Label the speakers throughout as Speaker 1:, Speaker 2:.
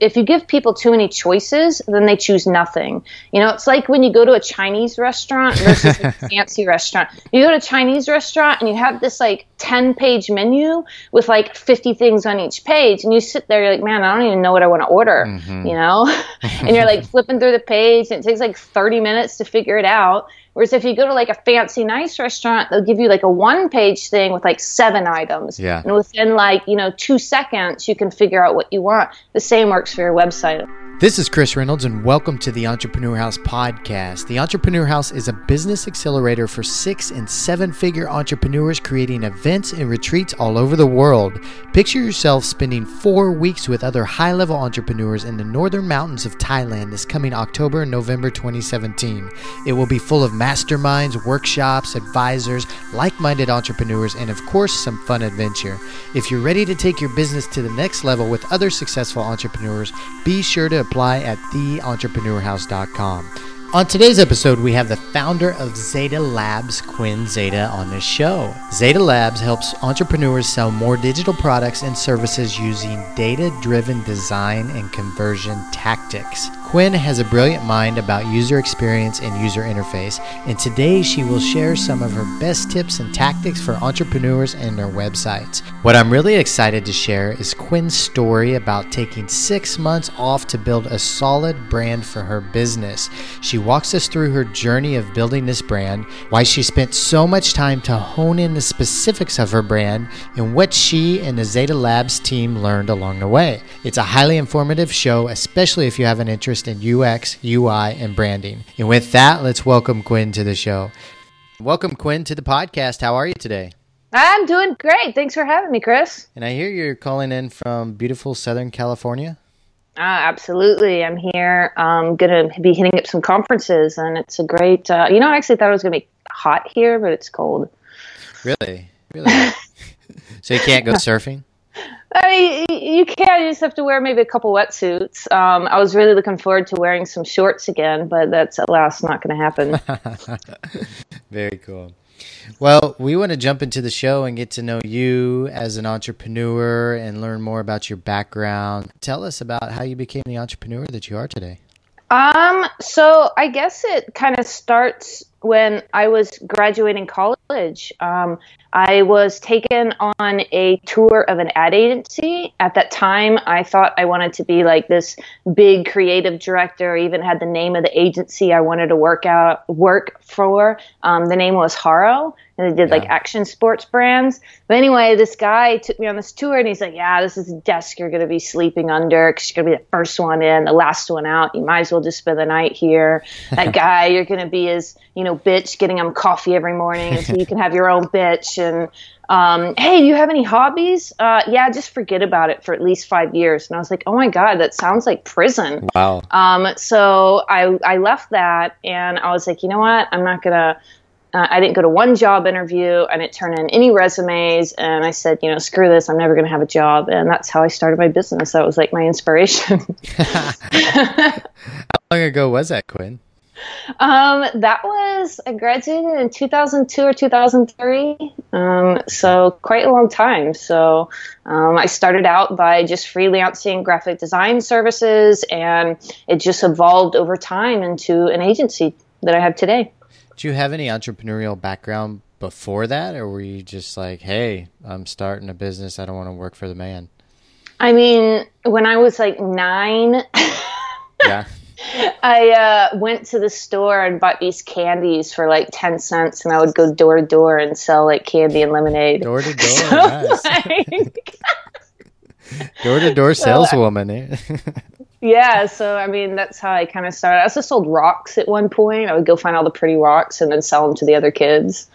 Speaker 1: if you give people too many choices, then they choose nothing. You know, it's like when you go to a Chinese restaurant versus a fancy restaurant. You go to a Chinese restaurant and you have this like 10 page menu with like 50 things on each page. And you sit there, you're like, man, I don't even know what I want to order, mm-hmm. you know? and you're like flipping through the page and it takes like 30 minutes to figure it out. Whereas if you go to like a fancy, nice restaurant, they'll give you like a one page thing with like seven items.
Speaker 2: Yeah.
Speaker 1: And within like, you know, two seconds, you can figure out what you want. The same works for your website.
Speaker 2: This is Chris Reynolds, and welcome to the Entrepreneur House podcast. The Entrepreneur House is a business accelerator for six and seven figure entrepreneurs creating events and retreats all over the world. Picture yourself spending four weeks with other high level entrepreneurs in the northern mountains of Thailand this coming October and November 2017. It will be full of masterminds, workshops, advisors, like minded entrepreneurs, and of course, some fun adventure. If you're ready to take your business to the next level with other successful entrepreneurs, be sure to apply at theentrepreneurhouse.com. On today's episode, we have the founder of Zeda Labs, Quinn Zeda, on the show. Zeda Labs helps entrepreneurs sell more digital products and services using data driven design and conversion tactics. Quinn has a brilliant mind about user experience and user interface, and today she will share some of her best tips and tactics for entrepreneurs and their websites. What I'm really excited to share is Quinn's story about taking six months off to build a solid brand for her business. She walks us through her journey of building this brand, why she spent so much time to hone in the specifics of her brand, and what she and the Zeda Labs team learned along the way. It's a highly informative show, especially if you have an interest interest in UX, UI, and branding. And with that, let's welcome Quinn to the show. Welcome, Quinn, to the podcast. How are you today?
Speaker 1: I'm doing great. Thanks for having me, Chris.
Speaker 2: And I hear you're calling in from beautiful Southern California.
Speaker 1: Ah, absolutely. I'm here. I'm going to be hitting up some conferences, and it's a great. Uh, you know, I actually thought it was going to be hot here, but it's cold.
Speaker 2: Really? Really? so you can't go surfing?
Speaker 1: I mean, you can. You just have to wear maybe a couple wetsuits. Um, I was really looking forward to wearing some shorts again, but that's at last not going to happen.
Speaker 2: Very cool. Well, we want to jump into the show and get to know you as an entrepreneur and learn more about your background. Tell us about how you became the entrepreneur that you are today.
Speaker 1: Um, so I guess it kind of starts when I was graduating college. Um, I was taken on a tour of an ad agency. At that time, I thought I wanted to be like this big creative director. I even had the name of the agency I wanted to work out work for. Um, the name was Haro, and they did yeah. like action sports brands. But anyway, this guy took me on this tour, and he's like, "Yeah, this is a desk you're going to be sleeping under because you're going to be the first one in, the last one out. You might as well just spend the night here. That guy, you're going to be his, you know, bitch, getting him coffee every morning, and so you can have your own bitch." And um, hey, do you have any hobbies? Uh, yeah, just forget about it for at least five years. And I was like, oh my god, that sounds like prison.
Speaker 2: Wow.
Speaker 1: Um, so I I left that, and I was like, you know what, I'm not gonna uh, I didn't go to one job interview. I didn't turn in any resumes. And I said, you know, screw this. I'm never going to have a job. And that's how I started my business. That was like my inspiration.
Speaker 2: how long ago was that, Quinn?
Speaker 1: Um, that was, I graduated in 2002 or 2003. Um, so quite a long time. So um, I started out by just freelancing graphic design services and it just evolved over time into an agency that I have today.
Speaker 2: Do you have any entrepreneurial background before that, or were you just like, "Hey, I'm starting a business. I don't want to work for the man"?
Speaker 1: I mean, when I was like nine,
Speaker 2: yeah,
Speaker 1: I uh, went to the store and bought these candies for like ten cents, and I would go door to door and sell like candy and lemonade.
Speaker 2: Door to door, so, nice. Like, door to door saleswoman. Eh?
Speaker 1: yeah, so I mean that's how I kind of started. I also sold rocks at one point. I would go find all the pretty rocks and then sell them to the other kids.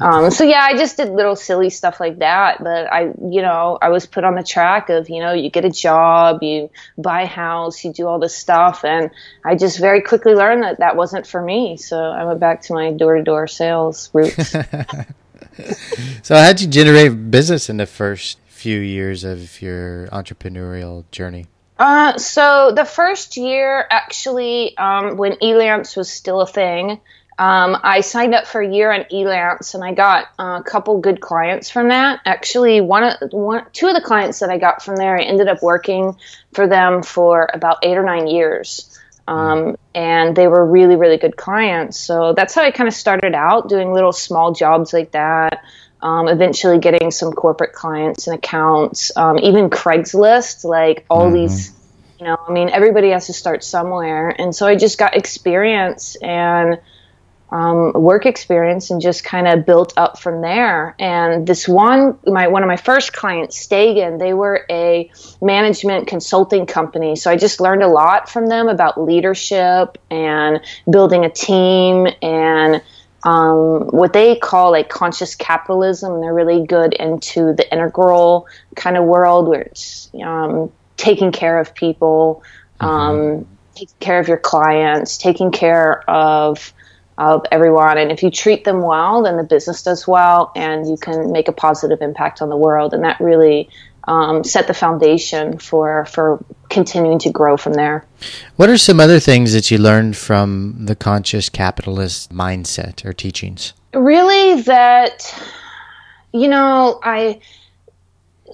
Speaker 1: Um, so yeah, I just did little silly stuff like that. But I, you know, I was put on the track of you know you get a job, you buy a house, you do all this stuff, and I just very quickly learned that that wasn't for me. So I went back to my door to door sales roots.
Speaker 2: so how'd you generate business in the first few years of your entrepreneurial journey?
Speaker 1: Uh, so the first year, actually, um, when Elance was still a thing, um, I signed up for a year on Elance, and I got a couple good clients from that. Actually, one, of, one, two of the clients that I got from there, I ended up working for them for about eight or nine years, um, and they were really, really good clients. So that's how I kind of started out doing little small jobs like that. Um, eventually, getting some corporate clients and accounts, um, even Craigslist, like all mm-hmm. these you know i mean everybody has to start somewhere and so i just got experience and um, work experience and just kind of built up from there. And this one, my one of my first clients, Stagen, they were a management consulting company. So I just learned a lot from them about leadership and building a team and um, what they call like conscious capitalism. They're really good into the integral kind of world where it's um, taking care of people, mm-hmm. Um, taking care of your clients, taking care of of everyone. And if you treat them well, then the business does well, and you can make a positive impact on the world. And that really um, set the foundation for for continuing to grow from there.
Speaker 2: What are some other things that you learned from the conscious capitalist mindset or teachings?
Speaker 1: Really, that you know, I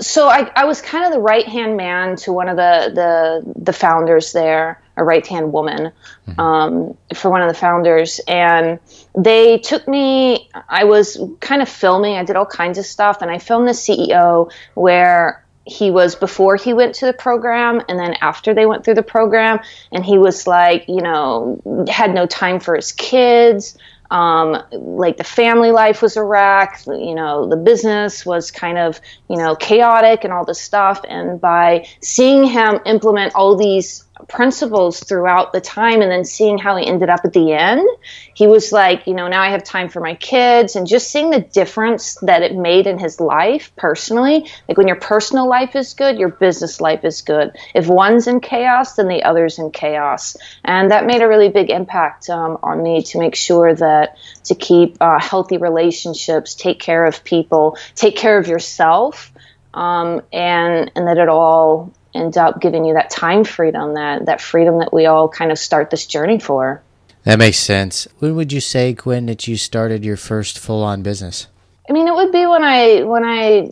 Speaker 1: so I, I was kind of the right hand man to one of the the the founders there a right hand woman mm-hmm. um, for one of the founders. And they took me, I was kind of filming, I did all kinds of stuff, and I filmed the CEO where he was before he went to the program and then after they went through the program. And he was like, you know, had no time for his kids. Um, like the family life was a wreck, you know, the business was kind of, you know, chaotic and all this stuff. And by seeing him implement all these principles throughout the time and then seeing how he ended up at the end he was like you know now i have time for my kids. And just seeing the difference that it made in his life personally like when your personal life is good your business life is good. If one's in chaos then the other's in chaos. And that made a really big impact um, on me to make sure that to keep uh, healthy relationships take care of people take care of yourself um, and and that it all ends up giving you that time freedom, that that freedom that we all kind of start this journey for.
Speaker 2: That makes sense. When would you say, Quinn, that you started your first full on business?
Speaker 1: I mean, it would be when I when I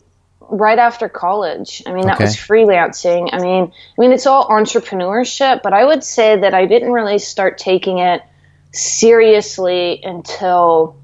Speaker 1: right after college. I mean, that okay. was freelancing. I mean, I mean, it's all entrepreneurship, but I would say that I didn't really start taking it seriously until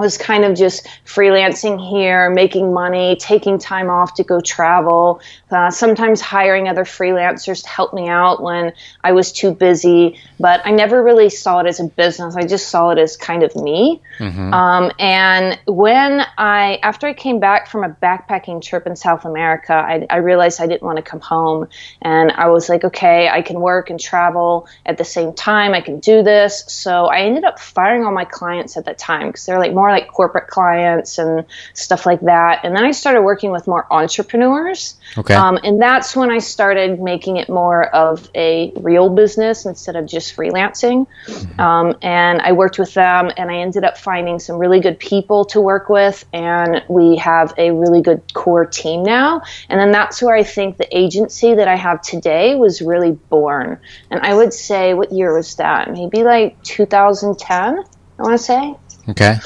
Speaker 1: was kind of just freelancing here, making money, taking time off to go travel, uh, sometimes hiring other freelancers to help me out when I was too busy. But I never really saw it as a business. I just saw it as kind of me. Mm-hmm. Um, and when I, after I came back from a backpacking trip in South America, I, I realized I didn't want to come home. And I was like, okay, I can work and travel at the same time. I can do this. So I ended up firing all my clients at that time because they're like more more like corporate clients and stuff like that. And then I started working with more entrepreneurs. Okay. Um, and that's when I started making it more of a real business instead of just freelancing. Mm-hmm. Um, and I worked with them and I ended up finding some really good people to work with. And we have a really good core team now. And then that's where I think the agency that I have today was really born. And I would say, what year was that? Maybe like 2010, I want to say.
Speaker 2: Okay.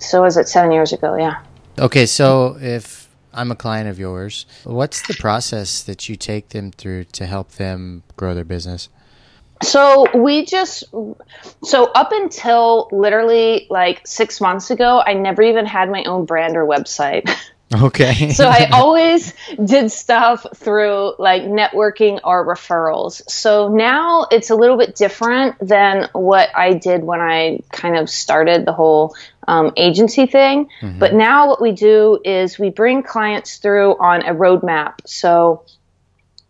Speaker 1: So was it seven years ago? Yeah.
Speaker 2: Okay, so if I'm a client of yours, what's the process that you take them through to help them grow their business?
Speaker 1: So we just so up until literally like six months ago, I never even had my own brand or website.
Speaker 2: Okay.
Speaker 1: so I always did stuff through like networking or referrals. So now it's a little bit different than what I did when I kind of started the whole um, agency thing. Mm-hmm. But now what we do is we bring clients through on a roadmap. So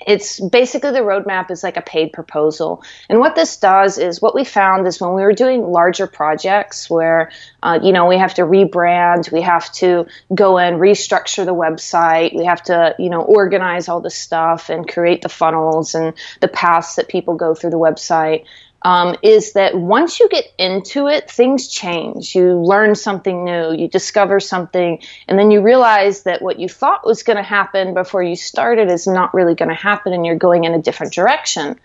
Speaker 1: it's basically the roadmap is like a paid proposal. And what this does is what we found is when we were doing larger projects where, uh, you know, we have to rebrand, we have to go and restructure the website, we have to, you know, organize all the stuff and create the funnels and the paths that people go through the website um, is that once you get into it, things change. You learn something new, you discover something, and then you realize that what you thought was going to happen before you started is not really going to happen, and you're going in a different direction.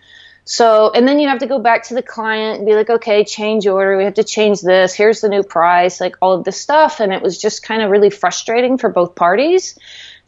Speaker 1: So, and then you have to go back to the client and be like, okay, change order. We have to change this. Here's the new price, like all of this stuff. And it was just kind of really frustrating for both parties.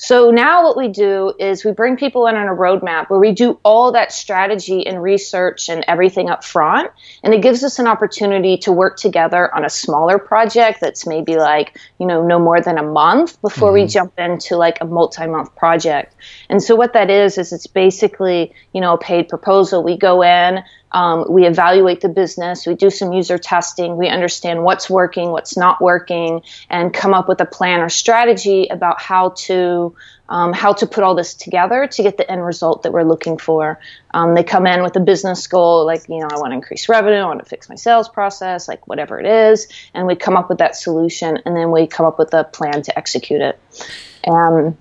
Speaker 1: So now what we do is we bring people in on a roadmap where we do all that strategy and research and everything up front. And it gives us an opportunity to work together on a smaller project that's maybe like, you know, no more than a month before mm-hmm. we jump into like a multi-month project. And so what that is, is it's basically, you know, a paid proposal. We go in, um, we evaluate the business, we do some user testing, we understand what's working, what's not working, and come up with a plan or strategy about how to um, how to put all this together to get the end result that we're looking for. Um, they come in with a business goal, like you know, I want to increase revenue, I want to fix my sales process, like whatever it is, and we come up with that solution, and then we come up with a plan to execute it. Um,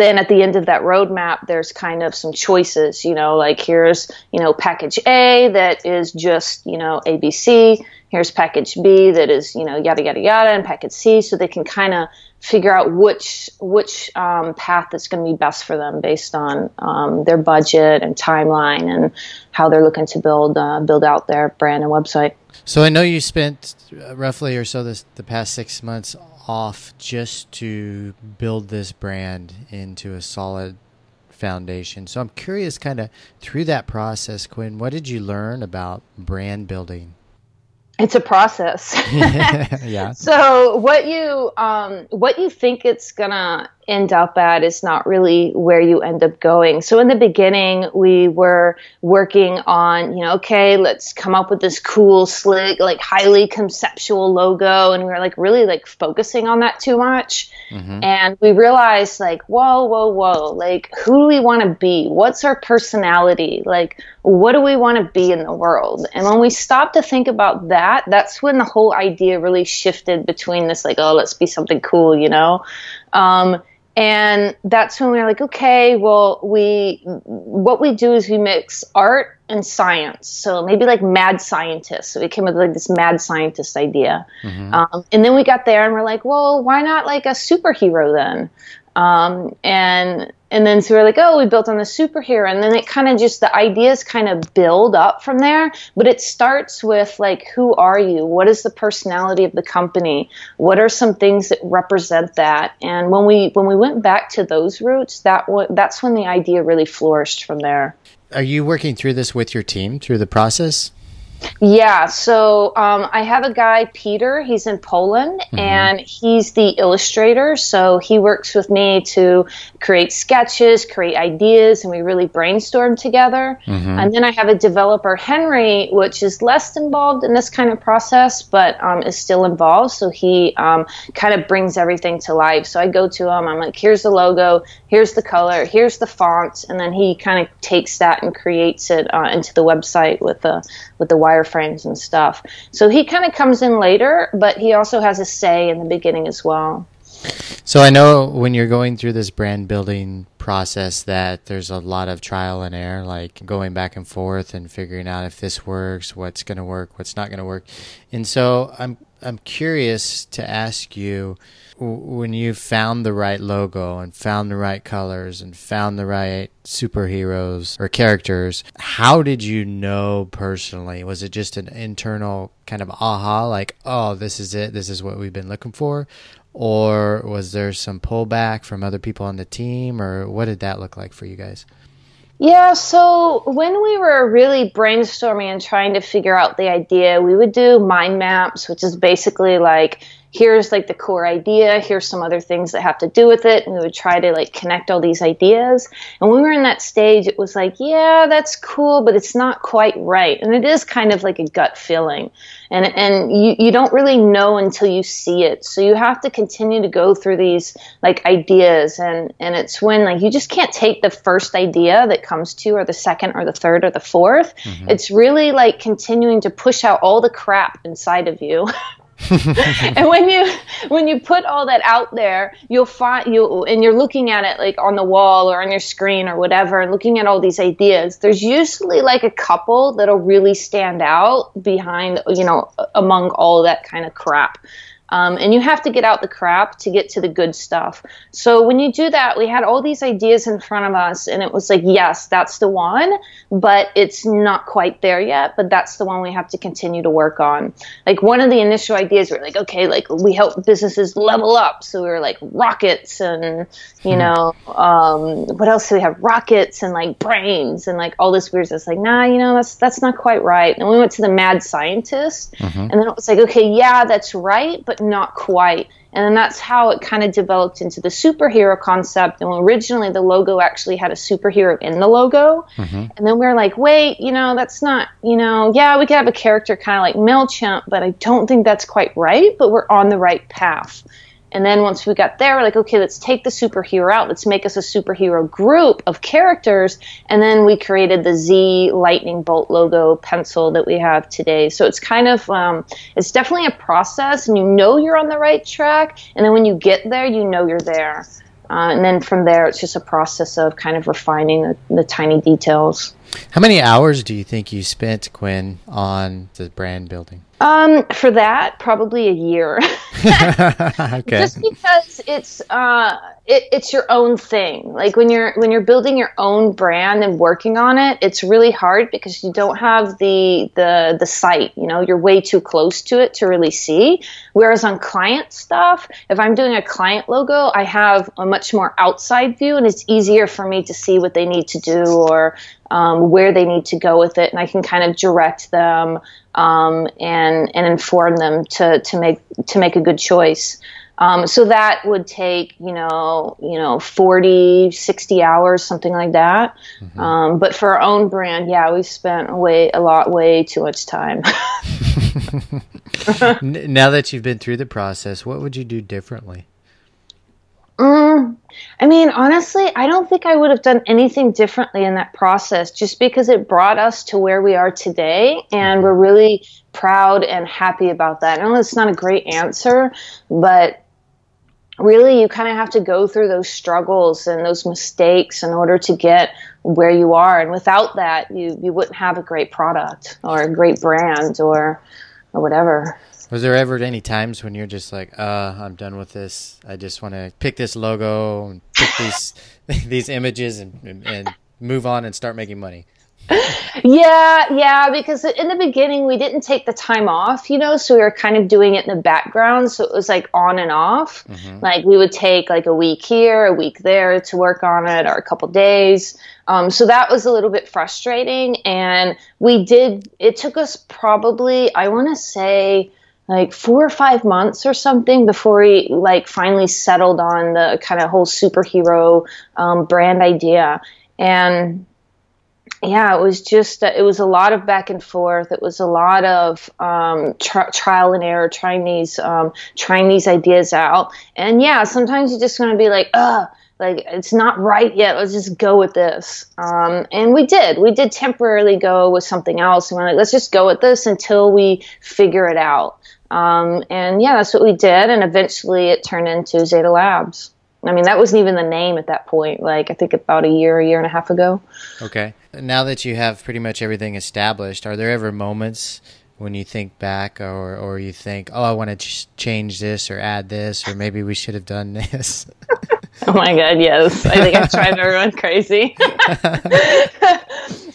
Speaker 1: then at the end of that roadmap, there's kind of some choices, you know, like here's, you know, package A that is just, you know, ABC. Here's package B that is, you know, yada, yada, yada, and package C. So they can kind of figure out which, which um, path is going to be best for them based on um, their budget and timeline and how they're looking to build, uh, build out their brand and website.
Speaker 2: So I know you spent roughly or so this, the past six months off just to build this brand into a solid foundation. So I'm curious, kind of through that process, Quinn, what did you learn about brand building?
Speaker 1: it's a process.
Speaker 2: yeah.
Speaker 1: So what you um, what you think it's gonna end up at is not really where you end up going. So in the beginning, we were working on, you know, okay, let's come up with this cool, slick, like highly conceptual logo, and we were like really like focusing on that too much. Mm-hmm. And we realized like, whoa, whoa, whoa, like who do we want to be? What's our personality? Like, what do we want to be in the world? And when we stopped to think about that, that's when the whole idea really shifted between this like, oh, let's be something cool, you know. Um, and that's when we were like okay well we what we do is we mix art and science. So maybe like mad scientists. So we came up with like this mad scientist idea. Mm-hmm. um, and then we got there and we're like well why not like a superhero then um, and and then so we're like, oh, we built on the superhero, and then it kind of just the ideas kind of build up from there. But it starts with like, who are you? What is the personality of the company? What are some things that represent that? And when we when we went back to those roots, that w- that's when the idea really flourished from there.
Speaker 2: Are you working through this with your team through the process?
Speaker 1: Yeah, so um, I have a guy, Peter. He's in Poland, mm-hmm. and he's the illustrator. So he works with me to create sketches, create ideas, and we really brainstorm together. Mm-hmm. And then I have a developer, Henry, which is less involved in this kind of process, but um, is still involved. So he um, kind of brings everything to life. So I go to him. I'm like, "Here's the logo. Here's the color. Here's the font," and then he kind of takes that and creates it uh, into the website with the with the wireframes and stuff. So he kind of comes in later, but he also has a say in the beginning as well.
Speaker 2: So I know when you're going through this brand building process that there's a lot of trial and error, like going back and forth and figuring out if this works, what's going to work, what's not going to work. And so I'm I'm curious to ask you when you found the right logo and found the right colors and found the right superheroes or characters, how did you know personally? Was it just an internal kind of aha, like, oh, this is it, this is what we've been looking for? Or was there some pullback from other people on the team, or what did that look like for you guys?
Speaker 1: Yeah, so when we were really brainstorming and trying to figure out the idea, we would do mind maps, which is basically like here's like the core idea here's some other things that have to do with it and we would try to like connect all these ideas. And when we were in that stage it was like yeah that's cool but it's not quite right. And it is kind of like a gut feeling. And and you, you don't really know until you see it. So you have to continue to go through these like ideas. And and it's when like you just can't take the first idea that comes to you or the second or the third or the 4th mm-hmm. it's really like continuing to push out all the crap inside of you and when you when you put all that out there, you'll find you and you're looking at it like on the wall or on your screen or whatever, and looking at all these ideas. There's usually like a couple that'll really stand out behind, you know, among all that kind of crap. Um, and you have to get out the crap to get to the good stuff. So when you do that, we had all these ideas in front of us, and it was like, yes, that's the one, but it's not quite there yet. But that's the one we have to continue to work on. Like one of the initial ideas, we are like, okay, like we help businesses level up. So we were like rockets and you hmm. know, um, what else do we have? Rockets and like brains and like all this weird stuff. It's like, nah, you know, that's that's not quite right. And we went to the mad scientist, mm-hmm. and then it was like, okay, yeah, that's right, but not quite. And then that's how it kind of developed into the superhero concept. And originally the logo actually had a superhero in the logo. Mm-hmm. And then we are like, wait, you know, that's not, you know, yeah, we could have a character kind of like MailChimp, but I don't think that's quite right, but we're on the right path. And then once we got there, we're like, okay, let's take the superhero out. Let's make us a superhero group of characters. And then we created the Z lightning bolt logo pencil that we have today. So it's kind of, um, it's definitely a process and you know you're on the right track. And then when you get there, you know you're there. Uh, and then from there, it's just a process of kind of refining the, the tiny details.
Speaker 2: How many hours do you think you spent, Quinn, on the brand building?
Speaker 1: Um, for that, probably a year. okay. Just because it's uh, it, it's your own thing. Like when you're when you're building your own brand and working on it, it's really hard because you don't have the the the sight. You know, you're way too close to it to really see. Whereas on client stuff, if I'm doing a client logo, I have a much more outside view, and it's easier for me to see what they need to do or um, where they need to go with it, and I can kind of direct them um, and and inform them to to make to make a good choice. Um, so that would take you know you know 40 60 hours something like that mm-hmm. um, but for our own brand yeah we spent way a lot way too much time
Speaker 2: now that you've been through the process what would you do differently
Speaker 1: Mm, I mean, honestly, I don't think I would have done anything differently in that process just because it brought us to where we are today. And we're really proud and happy about that. I know it's not a great answer, but really you kind of have to go through those struggles and those mistakes in order to get where you are. And without that, you, you wouldn't have a great product or a great brand or, or whatever.
Speaker 2: Was there ever any times when you're just like, uh, I'm done with this. I just want to pick this logo and pick these these images and and move on and start making money?
Speaker 1: Yeah, yeah, because in the beginning we didn't take the time off, you know, so we were kind of doing it in the background, so it was like on and off. Mm-hmm. Like we would take like a week here, a week there to work on it, or a couple days. Um, so that was a little bit frustrating, and we did. It took us probably, I want to say like four or five months or something before we like finally settled on the kind of whole superhero um, brand idea and yeah it was just uh, it was a lot of back and forth it was a lot of um, tri- trial and error trying these um, trying these ideas out and yeah sometimes you're just going to be like ugh like it's not right yet let's just go with this um, and we did we did temporarily go with something else and we're like let's just go with this until we figure it out um, and yeah, that's what we did. And eventually it turned into Zeda Labs. I mean, that wasn't even the name at that point. Like, I think about a year, a year and a half ago.
Speaker 2: Okay. Now that you have pretty much everything established, are there ever moments when you think back or, or you think, oh, I want to ch- change this or add this, or maybe we should have done this?
Speaker 1: oh my God, yes. I think I've tried run crazy.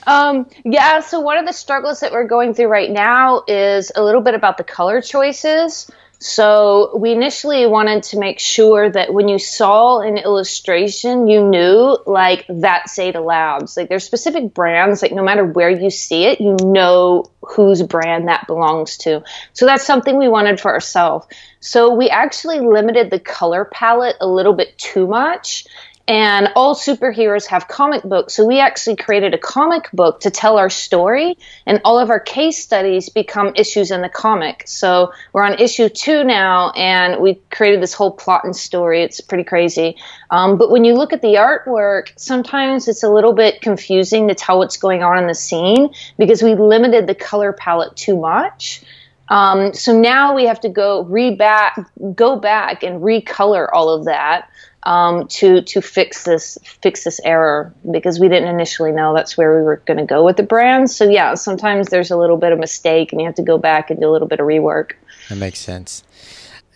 Speaker 1: Um, yeah, so one of the struggles that we're going through right now is a little bit about the color choices. So we initially wanted to make sure that when you saw an illustration, you knew like that's Zeda Labs. Like there's specific brands, like no matter where you see it, you know whose brand that belongs to. So that's something we wanted for ourselves. So we actually limited the color palette a little bit too much and all superheroes have comic books. So we actually created a comic book to tell our story, and all of our case studies become issues in the comic. So we're on issue two now, and we created this whole plot and story. It's pretty crazy. Um, but when you look at the artwork, sometimes it's a little bit confusing to tell what's going on in the scene because we limited the color palette too much. Um, so now we have to go re back, go back and recolor all of that um, to to fix this fix this error because we didn't initially know that's where we were going to go with the brand. So yeah, sometimes there's a little bit of mistake and you have to go back and do a little bit of rework.
Speaker 2: That makes sense.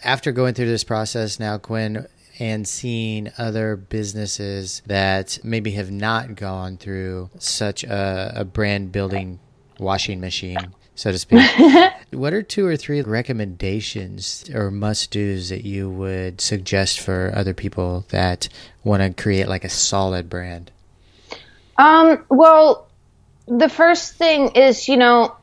Speaker 2: after going through this process now, Quinn, and seeing other businesses that maybe have not gone through such a, a brand building washing machine, so to speak. what are two or three recommendations or must do's that you would suggest for other people that want to create like a solid brand?
Speaker 1: Um, well, the first thing is, you know,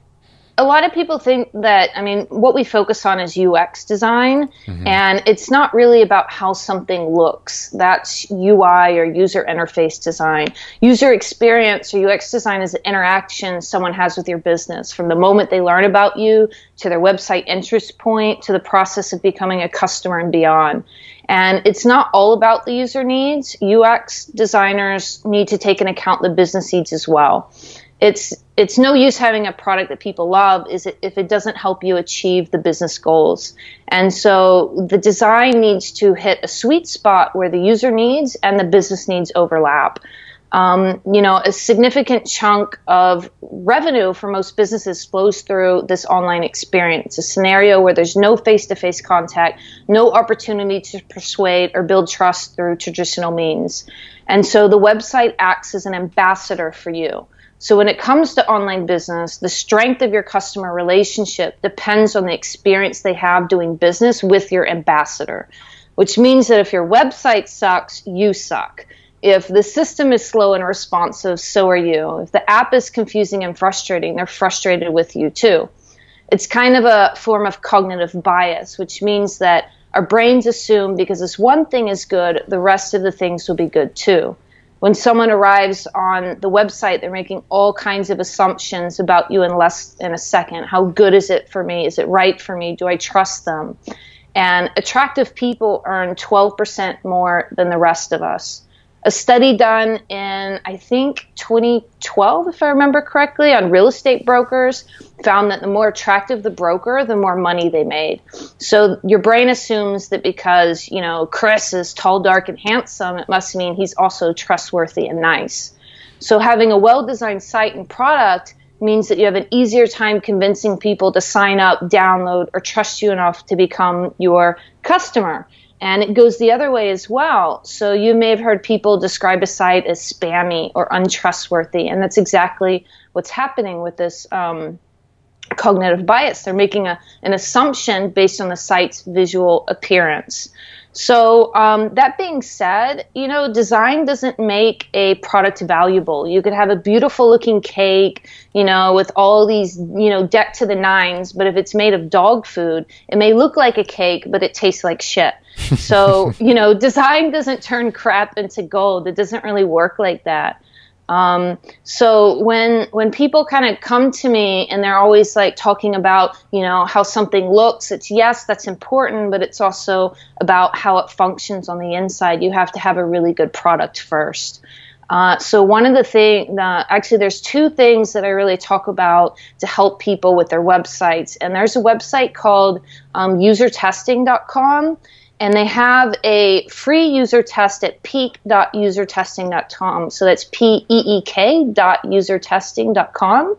Speaker 1: a lot of people think that i mean what we focus on is ux design mm-hmm. and it's not really about how something looks. That's ui or user interface design. User experience or ux design is the interaction someone has with your business. From the moment they learn about you to their website interest point to the process of becoming a customer and beyond. And it's not all about the user needs. Ux designers need to take into account the business needs as well. It's it's no use having a product that people love is it, if it doesn't help you achieve the business goals. And so the design needs to hit a sweet spot where the user needs and the business needs overlap. Um, you know, a significant chunk of revenue for most businesses flows through this online experience, a scenario where there's no face to face contact, no opportunity to persuade or build trust through traditional means. And so the website acts as an ambassador for you. So when it comes to online business, the strength of your customer relationship depends on the experience they have doing business with your ambassador, which means that if your website sucks, you suck. If the system is slow and responsive, so are you. If the app is confusing and frustrating, they're frustrated with you too. It's kind of a form of cognitive bias, which means that our brains assume because this one thing is good, the rest of the things will be good too when someone arrives on the website, they're making all kinds of assumptions about you in less than a second. How good is it for me? Is it right for me? Do I trust them? And attractive people earn 12% more than the rest of us a study done in, I think, 2012, if I remember correctly, on real estate brokers found that the more attractive the broker, the more money they made. So your brain assumes that because, you know, Chris is tall, dark, and handsome, it must mean he's also trustworthy and nice. So having a well designed site and product means that you have an easier time convincing people to sign up, download, or trust you enough to become your customer. And it goes the other way as well. So you may have heard people describe a site as spammy or untrustworthy, and that's exactly what's happening with this um, cognitive bias. They're making a, an assumption based on the site's visual appearance. So um, that being said, you know, design doesn't make a product valuable. You could have a beautiful looking cake, you know, with all these, you know, decked to the nines, but if it's made of dog food, it may look like a cake, but it tastes like shit. So, you know, design doesn't turn crap into gold. It doesn't really work like that. Um, so when when people kind of come to me and they're always like talking about you know how something looks, it's yes that's important, but it's also about how it functions on the inside. You have to have a really good product first. Uh, so one of the things, uh, actually, there's two things that I really talk about to help people with their websites, and there's a website called um, usertesting.com and they have a free user test at peek.usertesting.com. So that's P E E K dot usertesting.com.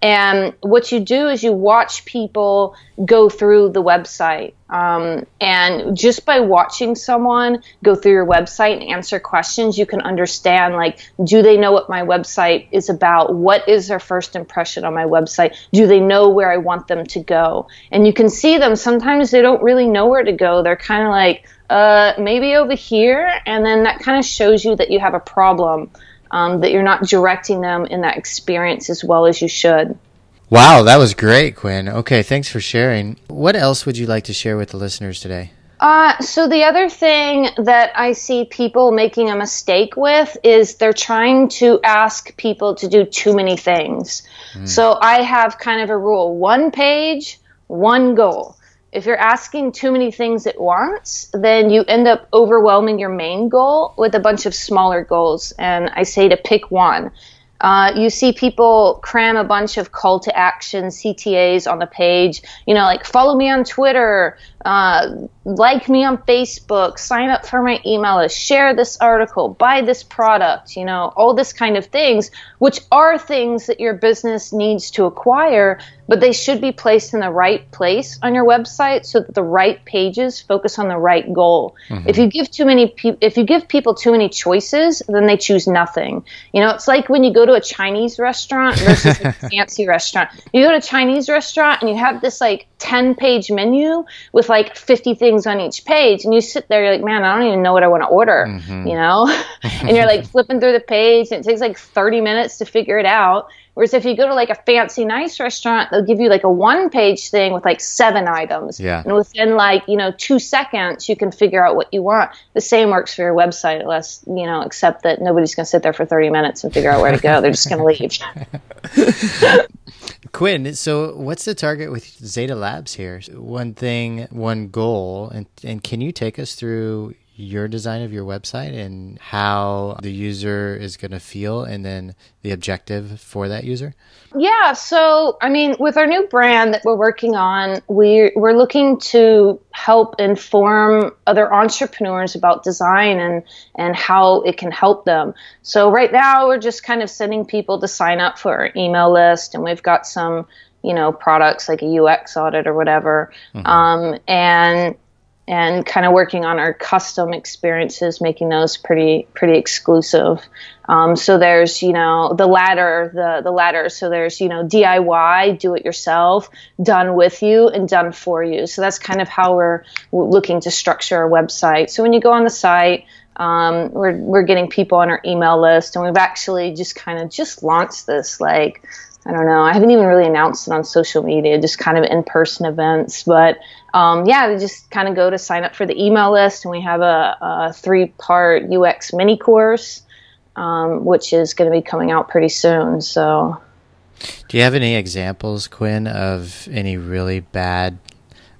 Speaker 1: And what you do is you watch people go through the website. Um, and just by watching someone go through your website and answer questions, you can understand like, do they know what my website is about? What is their first impression on my website? Do they know where I want them to go? And you can see them. Sometimes they don't really know where to go. They're kind of like, uh, maybe over here. And then that kind of shows you that you have a problem um, that you're not directing them in that experience as well as you should.
Speaker 2: Wow, that was great, Quinn. Okay, thanks for sharing. What else would you like to share with the listeners today?
Speaker 1: Uh, so the other thing that I see people making a mistake with is they're trying to ask people to do too many things. Mm. So I have kind of a rule: one page, one goal if you're asking too many things at once, then you end up overwhelming your main goal with a bunch of smaller goals. And I say to pick one. Uh, you see people cram a bunch of call to action CTAs on the page, you know, like follow me on Twitter, uh, like me on Facebook, sign up for my email list, share this article, buy this product, you know, all this kind of things, which are things that your business needs to acquire, but they should be placed in the right place on your website so that the right pages focus on the right goal. Mm-hmm. If you give too many people, if you give people too many choices, then they choose nothing. You know, it's like when you go to a Chinese restaurant versus a fancy restaurant. You go to a Chinese restaurant and you have this like 10 page menu with like 50 things on each page and you sit there you're like man i don't even know what i want to order mm-hmm. you know? And you're like flipping through the page and it takes like 30 minutes to figure it out. Whereas if you go to like a fancy nice restaurant they'll give you like a one page thing with like seven items.
Speaker 2: Yeah.
Speaker 1: and within like you know two seconds you can figure out what you want. The same works for your website unless you know except that nobody's going to sit there for 30 minutes and figure out where to go. They're just going to leave
Speaker 2: Quinn, so what's the target with Zeda Labs here? One thing, one goal, and and can you take us through your design of your website and how the user is going to feel and then the objective for that user?
Speaker 1: Yeah, so I mean, with our new brand that we're working on, we we're looking to help inform other entrepreneurs about design and and how it can help them. So right now, we're just kind of sending people to sign up for our email list, and we've got some you know products like a UX audit or whatever, mm-hmm. um, and and kind of working on our custom experiences, making those pretty pretty exclusive. Um, so there's you know the ladder, the the ladder. So there's you know DIY, do it yourself, done with you, and done for you. So that's kind of how we're looking to structure our website. So when you go on the site. Um, we're, we're getting people on our email list and we've actually just kind of just launched this like I don't know. I haven't even really announced it on social media, just kind of in person events. But um, yeah, they just kind of go to sign up for the email list, and we have a, a three part UX mini course, um, which is going to be coming out pretty soon. So,
Speaker 2: do you have any examples, Quinn, of any really bad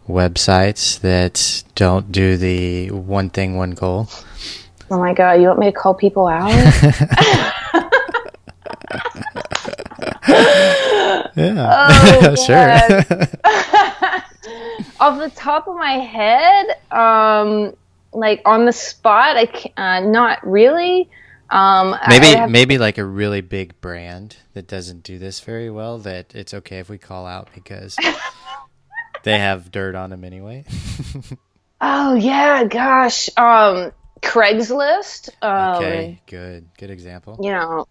Speaker 2: websites that don't do the one thing, one goal?
Speaker 1: Oh my God, you want me to call people out?
Speaker 2: yeah. Oh,
Speaker 1: sure. Off the top of my head, um, like on the spot, I can, uh, not really. Um,
Speaker 2: maybe have, maybe like a really big brand that doesn't do this very well. That it's okay if we call out because they have dirt on them anyway.
Speaker 1: oh yeah, gosh. Um, Craigslist. Um,
Speaker 2: okay, good, good example.
Speaker 1: You know,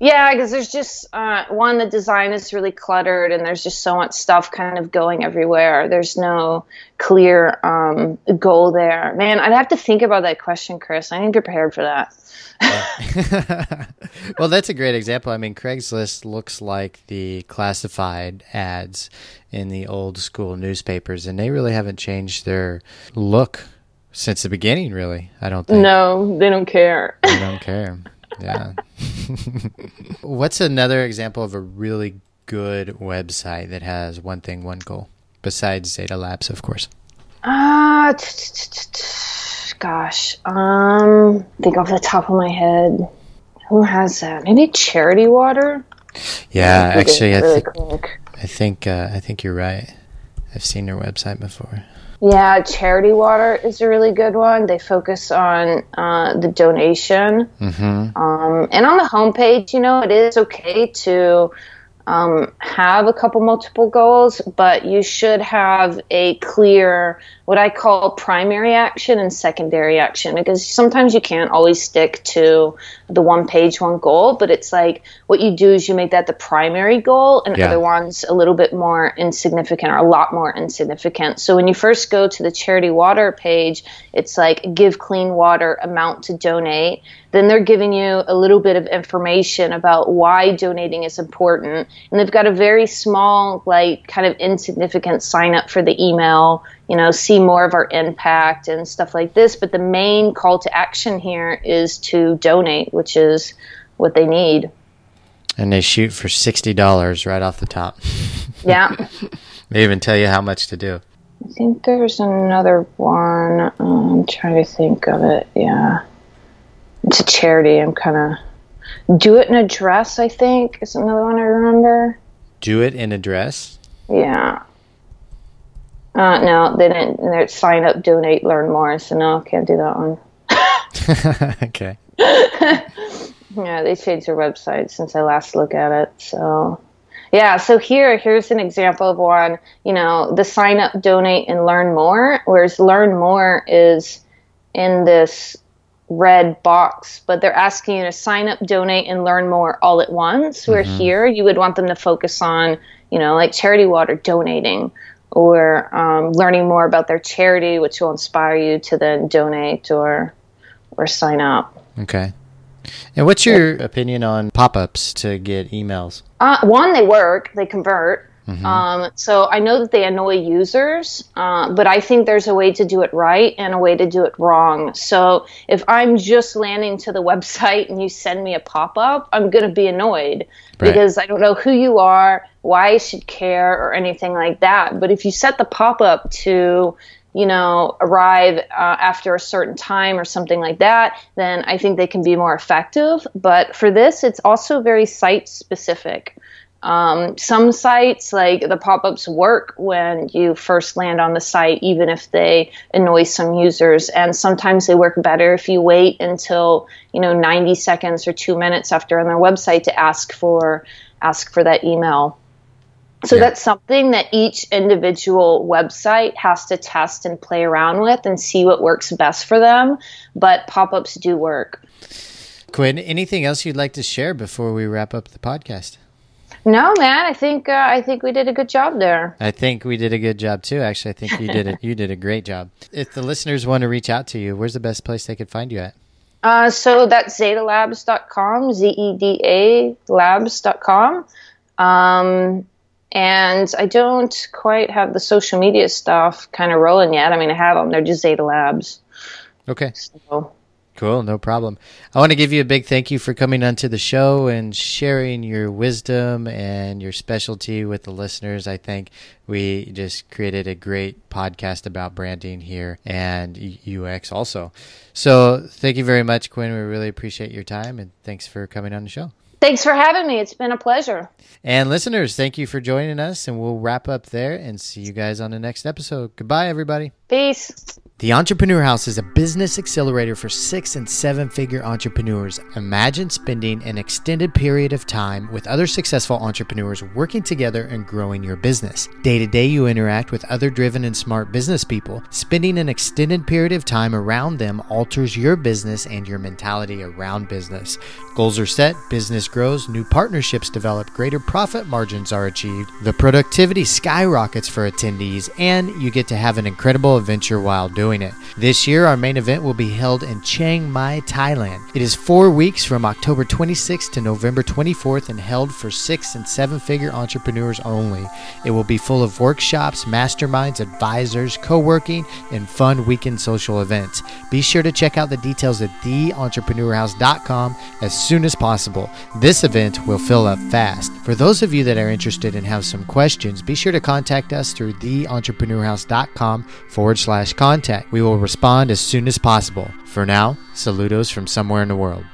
Speaker 1: yeah, because there's just uh, one, the design is really cluttered, and there's just so much stuff kind of going everywhere. There's no clear um, goal there. Man, I'd have to think about that question, Chris. I ain't prepared for that.
Speaker 2: well, that's a great example. I mean, Craigslist looks like the classified ads in the old school newspapers, and they really haven't changed their look since the beginning. Really, I don't think.
Speaker 1: No, they don't care.
Speaker 2: They don't care yeah. What's another example of a really good website that has one thing, one goal, besides Zeda Labs, of course?
Speaker 1: Ah, gosh. Um, think off the top of my head, who has that? Maybe Charity Water.
Speaker 2: Yeah, actually, I, really think I think uh, I think you're right. I've seen their website before.
Speaker 1: Yeah, Charity Water is a really good one. They focus on uh, the donation. Mm-hmm. Um, and on the homepage, you know, it is okay to um, have a couple multiple goals, but you should have a clear, what I call primary action and secondary action, because sometimes you can't always stick to the one page, one goal, but it's like what you do is you make that the primary goal and yeah. other ones a little bit more insignificant or a lot more insignificant. So when you first go to the charity water page, it's like give clean water, amount to donate then they're giving you a little bit of information about why donating is important. And they've got a very small, like, kind of insignificant sign up for the email, you know, see more of our impact and stuff like this. But the main call to action here is to donate, which is what they need.
Speaker 2: And they shoot for $60 right off the top.
Speaker 1: Yeah.
Speaker 2: they even tell you how much to do.
Speaker 1: I think there's another one. Um, I'm trying to think of it. Yeah it's a charity. I'm kind of do it in a dress. I think is another one I remember.
Speaker 2: Do it in a dress.
Speaker 1: Yeah. Uh, no, they didn't. They're sign up, donate, learn more. So no, I can't do that one.
Speaker 2: okay.
Speaker 1: yeah, they changed their website since I last looked at it. So yeah, so here here's an example of one. You know, the sign up, donate, and learn more. Whereas learn more is in this red box, but they're asking you to sign up, donate, and learn more all at once. Where mm-hmm. here you would want them to focus on, you know, like charity water donating or um, learning more about their charity, which will inspire you to then donate or or sign up.
Speaker 2: Okay. And what's your opinion on pop-ups to get emails?
Speaker 1: Uh, one, they work, they convert. Mm-hmm. Um, so I know that they annoy users, uh, but I think there's a way to do it right and a way to do it wrong. So if I'm just landing to the website and you send me a pop up, I'm going to be annoyed right. because I don't know who you are, why I should care, or anything like that. But if you set the pop up to you know, arrive uh, after a certain time or something like that, then I think they can be more effective. But for this, it's also very site specific. Um, some sites, like the pop ups, work when you first land on the site, even if they annoy some users. And sometimes they work better if you wait until, you know, 90 seconds or two minutes after on their website to ask for ask for that email. So yeah. that's something that each individual website has to test and play around with and see what works best for them. But pop ups do work.
Speaker 2: Quinn, anything else you'd like to share before we wrap up the podcast?
Speaker 1: No, man. I think uh, I think we did a good job there.
Speaker 2: I think we did a good job too. Actually, I think you did it. You did a great job. If the listeners want to reach out to you, where's the best place they could find you at?
Speaker 1: Uh, so that's zedalabs.com, Z E D A labs.com. Um, and I don't quite have the social media stuff kind of rolling yet. I mean, I have them. They're just Zeda Labs.
Speaker 2: Okay. So, Cool, no problem. I want to give you a big thank you for coming onto the show and sharing your wisdom and your specialty with the listeners. I think we just created a great podcast about branding here and UX also. So, thank you very much, Quinn. We really appreciate your time and thanks for coming on the show.
Speaker 1: Thanks for having me. It's been a pleasure.
Speaker 2: And listeners, thank you for joining us, and we'll wrap up there and see you guys on the next episode. Goodbye, everybody.
Speaker 1: Peace.
Speaker 2: The Entrepreneur House is a business accelerator for six and seven figure entrepreneurs. Imagine spending an extended period of time with other successful entrepreneurs working together and growing your business. Day to day, you interact with other driven and smart business people. Spending an extended period of time around them alters your business and your mentality around business. Goals are set, business grows, new partnerships develop, greater profit margins are achieved, the productivity skyrockets for attendees, and you get to have an incredible adventure while doing it. This year, our main event will be held in Chiang Mai, Thailand. It is four weeks from October 26th to November 24th and held for six and seven figure entrepreneurs only. It will be full of workshops, masterminds, advisors, co working, and fun weekend social events. Be sure to check out the details at theentrepreneurhouse.com as soon as possible. This event will fill up fast. For those of you that are interested and have some questions, be sure to contact us through theentrepreneurhouse.com forward slash contact. We will respond as soon as possible. For now, saludos from somewhere in the world.